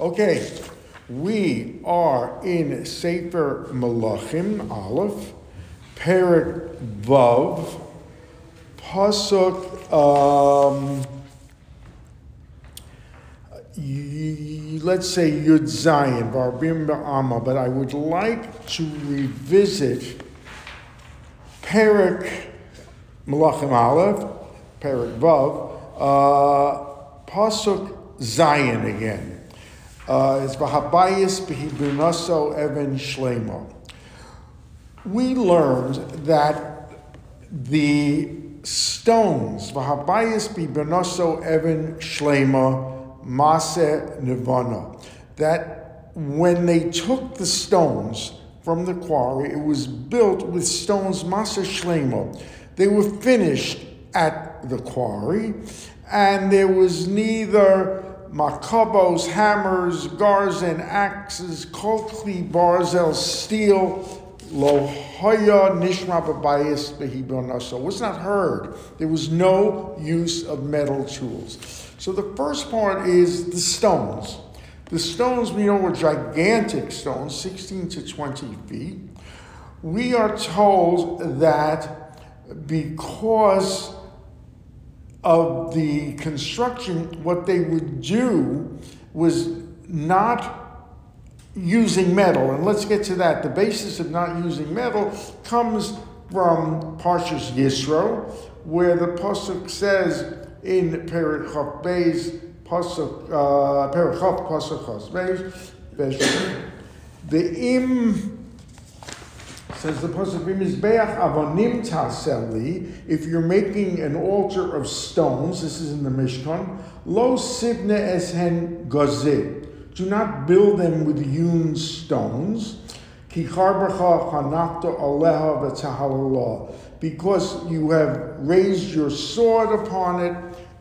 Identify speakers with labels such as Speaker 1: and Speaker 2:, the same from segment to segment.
Speaker 1: Okay, we are in Sefer Melachim Aleph, Perik Vav, Pasuk. Um, let's say Yud Zayin, Barbim Ba'ama, but I would like to revisit Perik Melachim Aleph, Perik Vav, uh, Pasuk Zayin again. Uh, it's Vahabayis Behibunaso Evan Shlemo. We learned that the stones, Vahabayis Behibunaso Evan Shlema Mase Nirvana, that when they took the stones from the quarry, it was built with stones Mase Shlema. They were finished at the quarry, and there was neither makabos, hammers, garzin, axes, kolkli, barzel, steel, lohoya, nishma babayis, behibonasa. was not heard. There was no use of metal tools. So the first part is the stones. The stones we know were gigantic stones, 16 to 20 feet. We are told that because of the construction, what they would do was not using metal. And let's get to that. The basis of not using metal comes from Parshas Yisro, where the pasuk says in Perichov Beis, pasuk uh, Perichov pasuk Beis, the im says the pasuk b'mizbeach avonim taseli. If you're making an altar of stones, this is in the Mishkan. Lo sibne eshen gazit. Do not build them with hewn stones. Because you have raised your sword upon it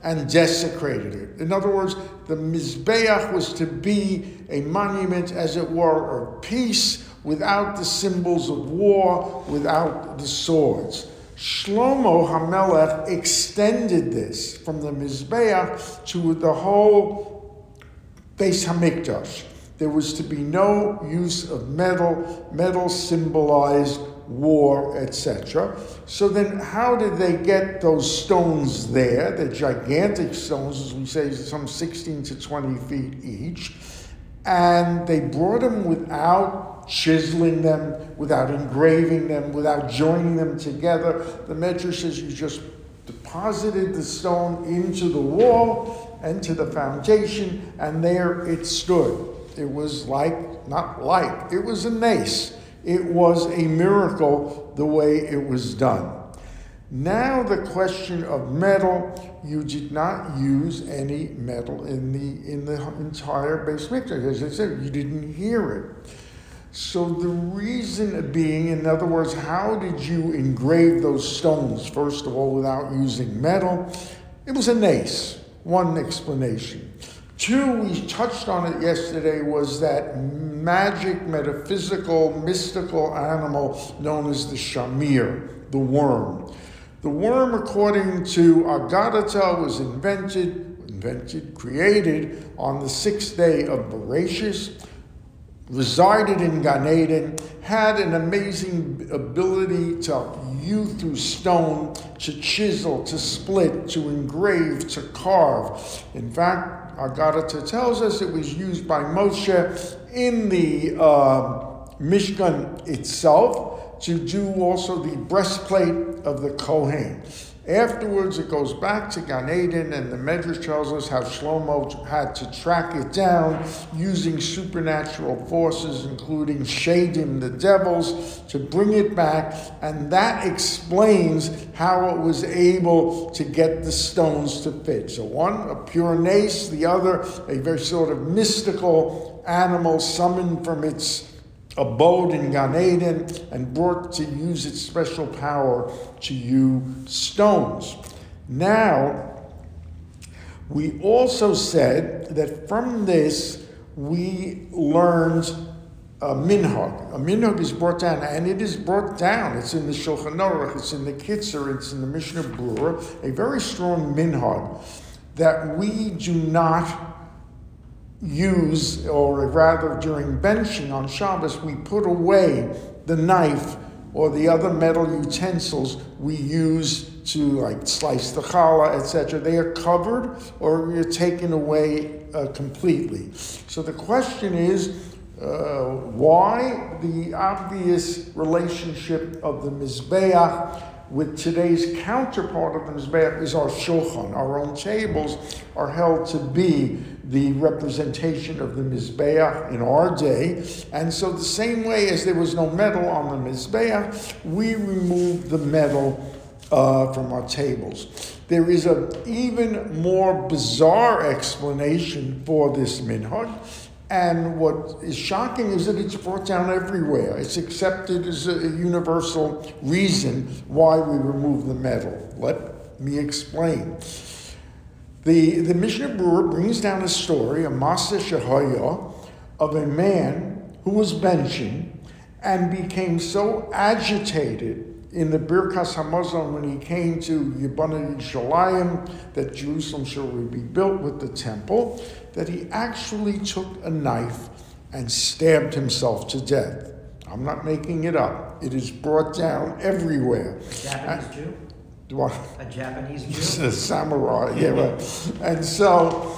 Speaker 1: and desecrated it. In other words, the Mizbeach was to be a monument, as it were, of peace without the symbols of war, without the swords. Shlomo Hamelech extended this from the Mizbeach to the whole Beis Hamikdash. There was to be no use of metal. Metal symbolized war, etc. So then, how did they get those stones there? The gigantic stones, as we say, some 16 to 20 feet each. And they brought them without chiseling them, without engraving them, without joining them together. The Medrash says you just deposited the stone into the wall and to the foundation, and there it stood. It was like, not like, it was a nace. It was a miracle the way it was done. Now, the question of metal, you did not use any metal in the, in the entire Beis Mikdash. As I said, you didn't hear it. So, the reason being, in other words, how did you engrave those stones, first of all, without using metal? It was a nace, one explanation. Two, we touched on it yesterday, was that magic, metaphysical, mystical animal known as the shamir, the worm. The worm, according to Agadata, was invented, invented, created on the sixth day of Bereshis, resided in Gan Eden, had an amazing ability to hew through stone, to chisel, to split, to engrave, to carve. In fact, Agadata tells us it was used by Moshe in the uh, Mishkan itself to do also the breastplate of the Kohen. Afterwards, it goes back to Gan Eden, and the Medrash tells us how Shlomo had to track it down using supernatural forces, including Shadim, the devils, to bring it back, and that explains how it was able to get the stones to fit. So, one, a pure nace, the other, a very sort of mystical animal summoned from its abode in Gan Eden and brought to use its special power to use stones. Now, we also said that from this we learned a minhag. A minhag is brought down, and it is brought down. It's in the Shulchan Aruch, it's in the Kitzur, it's in the Mishnah Berurah, a very strong minhag that we do not use, or rather during benching on Shabbos, we put away the knife or the other metal utensils we use to like slice the challah, etc. They are covered or you're taken away uh, completely. So the question is, uh, why the obvious relationship of the Mizbeach with today's counterpart of the Mizbeach is our Shulchan. Our own tables are held to be the representation of the Mizbeach in our day. And so, the same way as there was no metal on the Mizbeach, we removed the metal uh, from our tables. There is an even more bizarre explanation for this minhag and what is shocking is that it's brought down everywhere. It's accepted as a universal reason why we remove the metal. Let me explain. The, the Mishnah Berurah brings down a story, a Masa Shahaya, of a man who was benching and became so agitated in the Birkas Hamazon when he came to Yibana Shalayim that Jerusalem should be built with the temple that he actually took a knife and stabbed himself to death. I'm not making it up. It is brought down everywhere.
Speaker 2: Japanese Jew? A Japanese Jew?
Speaker 1: a samurai, yeah. And so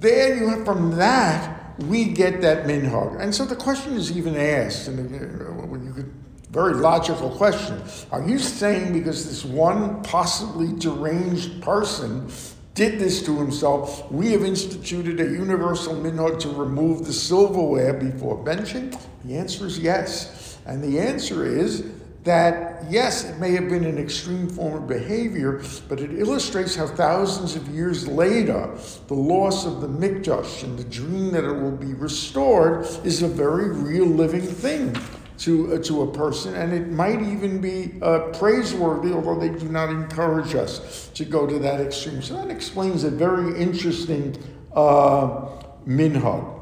Speaker 1: there you have from that we get that minhag. And so the question is even asked, and uh, when you could very logical question. Are you saying because this one possibly deranged person did this to himself, we have instituted a universal minhag to remove the silverware before benching? The answer is yes. And the answer is that yes, it may have been an extreme form of behavior, but it illustrates how thousands of years later, the loss of the mikdash and the dream that it will be restored is a very real living thing to, uh, to a person, and it might even be uh, praiseworthy, although they do not encourage us to go to that extreme. So that explains a very interesting uh, minhag.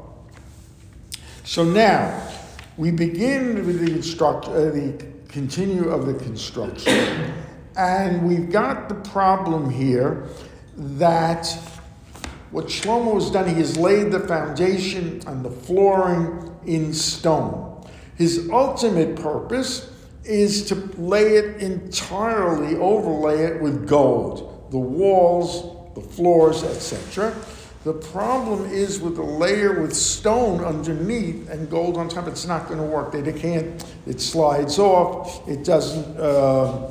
Speaker 1: So now we begin with the instruct, uh, the continue of the construction, and we've got the problem here that what Shlomo has done, he has laid the foundation and the flooring in stone. His ultimate purpose is to lay it entirely, overlay it with gold, the walls, the floors, etc. The problem is with a layer with stone underneath and gold on top, it's not going to work. They, can't, it slides off, it doesn't, uh,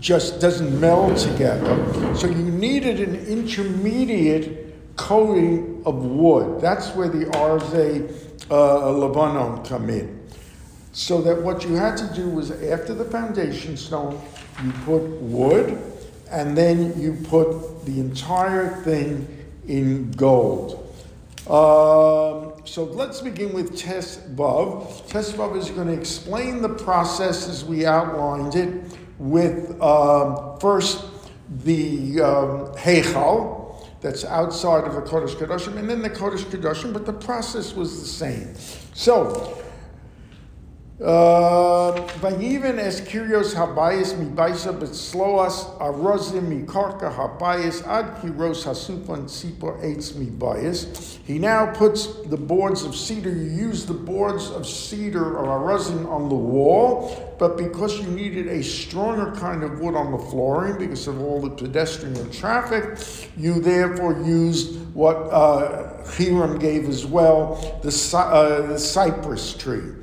Speaker 1: just doesn't meld together. So you needed an intermediate coating of wood. That's where the Arze uh, come in. So that what you had to do was after the foundation stone, you put wood and then you put the entire thing in gold. Um, so let's begin with. Test Vav is going to explain the process as we outlined it with um, first the um, Heichal, that's outside of the Kodesh Kedoshim, and then the Kodesh Kedoshim, but the process was the same. So Vayiven es Kyrios Habayis mibaisa betzloas arozim mikarka Habayis ad Kyrios hasufan tzipor eitz mibayis. He now puts the boards of cedar. You use the boards of cedar or arozim on the wall, but because you needed a stronger kind of wood on the flooring because of all the pedestrian traffic, you therefore used what uh, Hiram gave as well, the, uh, the cypress tree.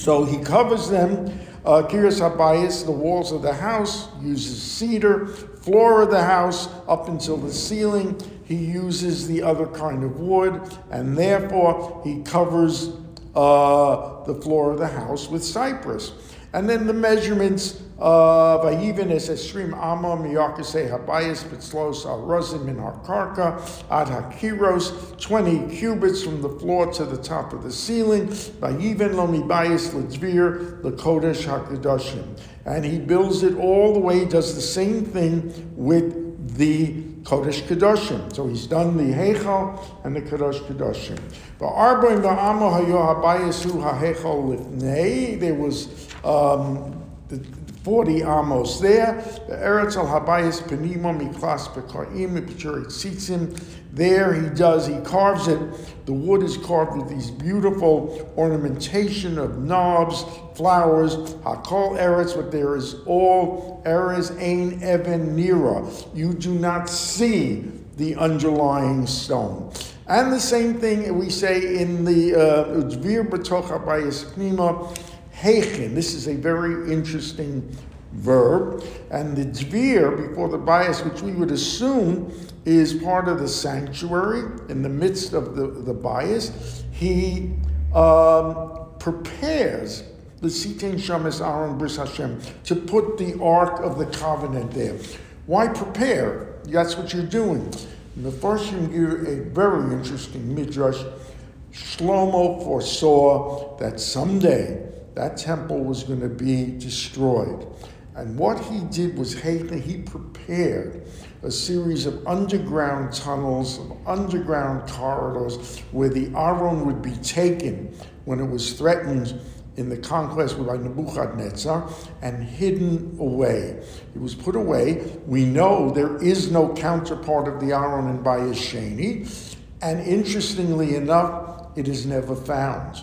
Speaker 1: So he covers them. Uh, Kiryas Habayis, the walls of the house, uses cedar. Floor of the house, up until the ceiling, he uses the other kind of wood, and therefore he covers uh, the floor of the house with cypress. And then the measurements of uh, Vayiven es Esrim Amma Miyakase Habayis Pitzlos Al Razim in Harkarka Ad Hakiros, 20 cubits from the floor to the top of the ceiling. Vayiven Lo Mibayis Litzvir Lakodesh HaKadoshim. And he builds it all the way, does the same thing with the Kodesh Kedoshim. So he's done the Heichal and the Kodesh Kedoshim. There was um, the, 40 amos there. The Eretz al Habayis Penimo Miklas Pekaim Tzitzim. There he does, he carves it. The wood is carved with these beautiful ornamentation of knobs, flowers. Hakol Eretz, but there is all Eretz Ein Even Nira. You do not see the underlying stone. And the same thing we say in the Ujvir B'toch Habayis Pnima. This is a very interesting verb. And the dvir, before the bias, which we would assume is part of the sanctuary in the midst of the, the bias, he um, prepares the Sitain Shamas Aron Bris Hashem to put the Ark of the Covenant there. Why prepare? That's what you're doing. In the first you year, a very interesting midrash. Shlomo foresaw that someday that temple was going to be destroyed. And what he did was he prepared a series of underground tunnels, of underground corridors where the Aron would be taken when it was threatened in the conquest by Nebuchadnezzar and hidden away. It was put away. We know there is no counterpart of the Aron in Bayis Sheni, and interestingly enough, it is never found.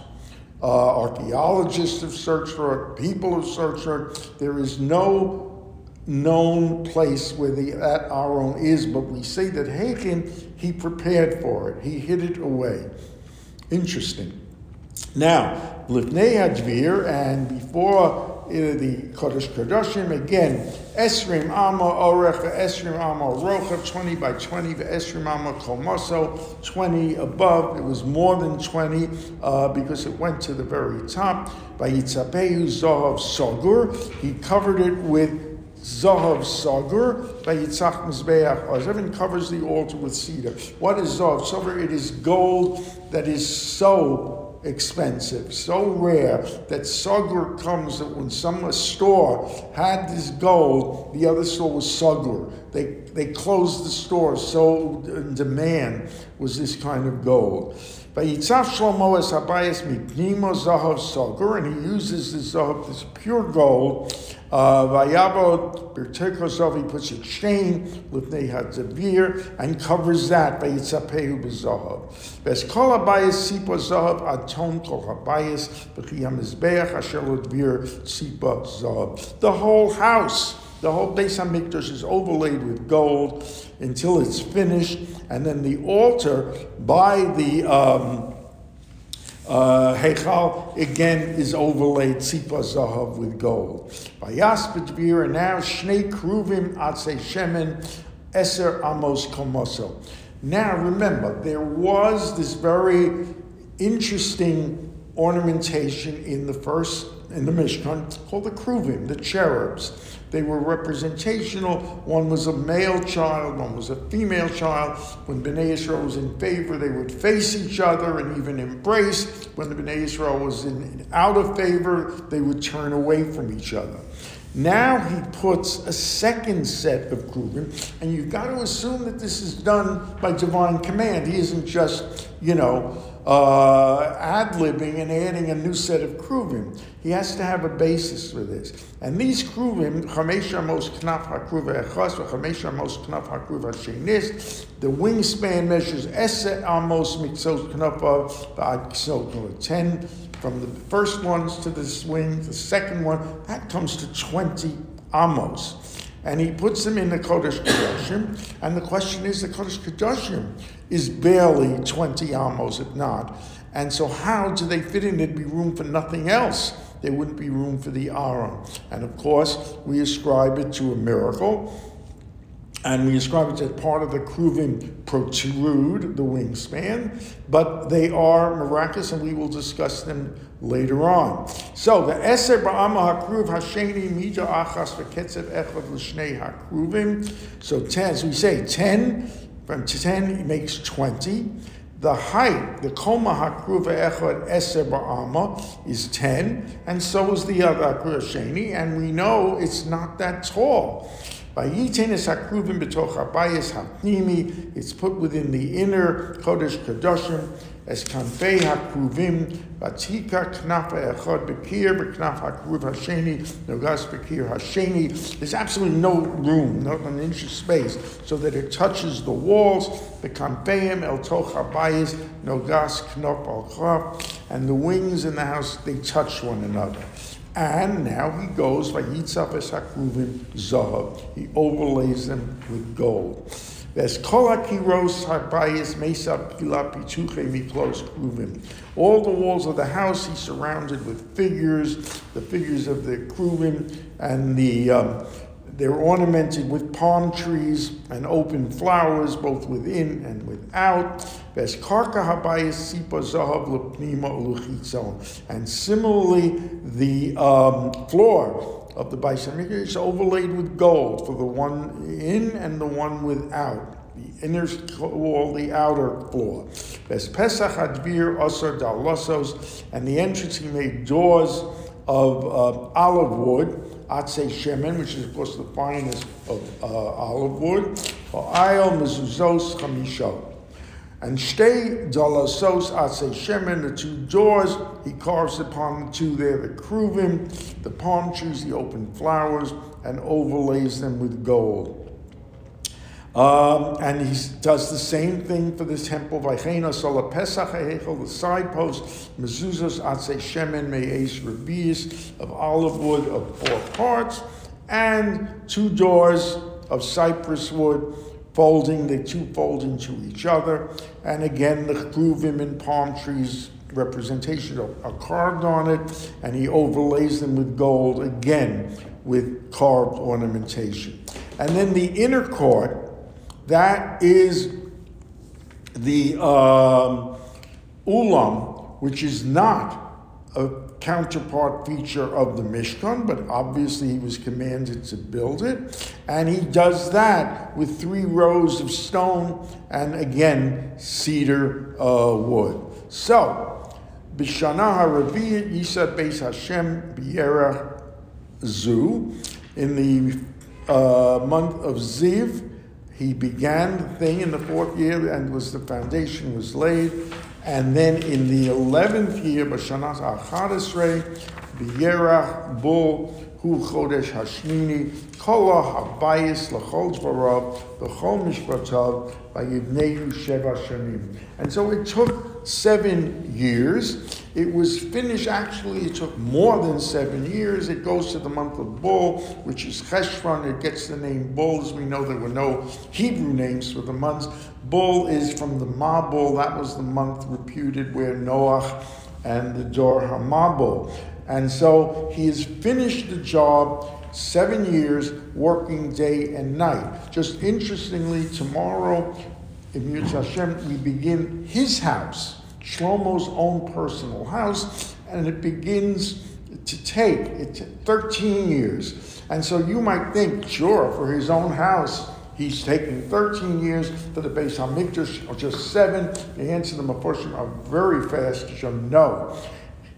Speaker 1: Uh, archaeologists have searched for it, people have searched for it. There is no known place where the, that Aron is, but we say that Hakin, he prepared for it, he hid it away. Interesting. Now, Lifnei Hadvir, and before the Kodesh Kodashim. Again, Esrim Amma Orech, Esrim Amma Rocha, 20 by 20, Esrim Amma Komoso, 20 above. It was more than 20 uh, because it went to the very top. By Yitzapehu Zohav Sogur, he covered it with Zahav Sagur by Yitzhak Mizbeach Ozev covers the altar with cedar. What is Zahav Sagur? It is gold that is so expensive, so rare that Sagur comes that when some store had this gold, the other store was Sagur. They, they closed the store, so in demand was this kind of gold. Vayitzaf Shlomo es habayis mipnimo zahav Sagur, and he uses this zahav, this pure gold, uh, Vayavo Bertekosov, he puts a chain with Nehadzavir and covers that by Yitzapehu Bezahav. Veskol Habayis Sipa Zahav Aton Kol Habayis B'chiyam Mizbeach Asher Ladvir Sipa Zahav. The whole house. The whole Beis Hamikdash is overlaid with gold until it's finished, and then the altar by the um, uh, again is overlaid tzipa zahav with gold. By Vayaspet and now shnei kruvim atse shemen eser amos komoso. Now remember, there was this very interesting ornamentation in the first in the Mishkan called the kruvim, the cherubs. They were representational. One was a male child, one was a female child. When Bnei Israel was in favor, they would face each other and even embrace. When the Bnei Israel was in, out of favor, they would turn away from each other. Now he puts a second set of kruvim, and you've got to assume that this is done by divine command. He isn't just, you know, uh, ad libbing and adding a new set of kruvim. He has to have a basis for this. And these kruvim, chamesh amos knaf hakruva echas, chamesh amos knaf hakruva shenis, the wingspan measures ese amos mitzot knafa v'ad ten. From the first ones to the wing, the second one, that comes to 20 amos and he puts them in the Kodesh Kodashim. And the question is, the Kodesh Kodashim is barely 20 amos, if not. And so, how do they fit in? There'd be room for nothing else. There wouldn't be room for the Aron. And of course, we ascribe it to a miracle. And we ascribe it as part of the Kruvim protrude, the wingspan, but they are miraculous, and we will discuss them later on. So the Eser Ba'ama Hakruv Hasheni Mida Achas V'Ketzev Echad L'Shnei Hakruvim. So ten, as we say, ten from ten makes twenty. The height, the Koma Hakruva Echad Eser Ba'ama is ten, and so is the other Hakruv Hasheni, and we know it's not that tall. It's put within the inner Kodesh Kedoshim, es kanfei hakruvim vatika knafa echad bekir beknaf hakruv hasheni nogas bekir hasheni. There's absolutely no room, not an inch of space, so that it touches the walls. Bekanfeim el toch habayis nogas knop al and the wings in the house they touch one another. And now he goes, Vayitzaf es hakruvim zahav. He overlays them with gold. All the walls of the house he surrounded with figures, the figures of the kruvim, and the um, they're ornamented with palm trees and open flowers, both within and without. And similarly, the um, floor of the Beis Hamikdash is overlaid with gold for the one in and the one without. The inner wall, the outer floor. And the entrance he made doors of uh, olive wood, Atse Shemen, which is of course the finest of uh, olive wood, for Ayel Mezuzos Chamisho. And Shtei Dalasos Atse Shemen, the two doors, he carves upon the two there, the kruvim, the palm trees, the open flowers, and overlays them with gold. Um, and he does the same thing for the temple. Vaychena sola pesach the side posts, mezuzos atse shemen me'es rebias of olive wood of four parts, and two doors of cypress wood, folding the two fold into each other. And again, the kruvim and palm trees representation are carved on it, and he overlays them with gold again with carved ornamentation. And then the inner court that is the um, ulam, which is not a counterpart feature of the Mishkan, but obviously he was commanded to build it. And he does that with three rows of stone and again cedar uh, wood. So, Bishana HaRaviyat Yisa Beis Hashem B'Yerach Zu, in the uh, month of Ziv, he began the thing in the fourth year and was the foundation was laid. And then in the eleventh year, Bashanas Achadesre, B'Yerach Bul Hu Chodesh Hashmini, Kola Habayis L'chol Dvarav, B'chol Mishpatav, Vayivnehu Sheva Shanim. And so it took seven years. It was finished, actually, it took more than seven years. It goes to the month of Bul, which is Cheshvan. It gets the name Bul. As we know, there were no Hebrew names for the months. Bul is from the Mabul. That was the month reputed where Noach and the Dor Hamabul. And so he has finished the job seven years, working day and night. Just interestingly, tomorrow in Yirtzeh Hashem, we begin his house, Shlomo's own personal house, and it begins to take it 13 years. And so you might think, sure, for his own house, he's taking 13 years for the Beis Hamikdash, or just seven. The answer to the Meforshim are very fast, so no.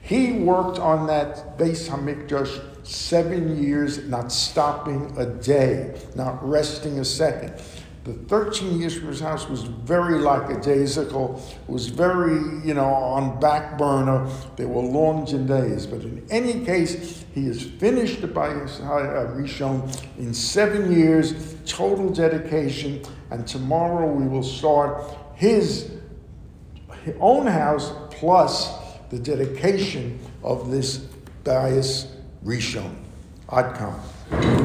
Speaker 1: He worked on that Beis Hamikdash seven years, not stopping a day, not resting a second. The 13 years from his house was very like a daisical, was very, you know, on back burner. There were longs and days. But in any case, he has finished the Bayis uh, Rishon in seven years, total dedication. And tomorrow we will start his own house plus the dedication of this Bayis Rishon. Adkam.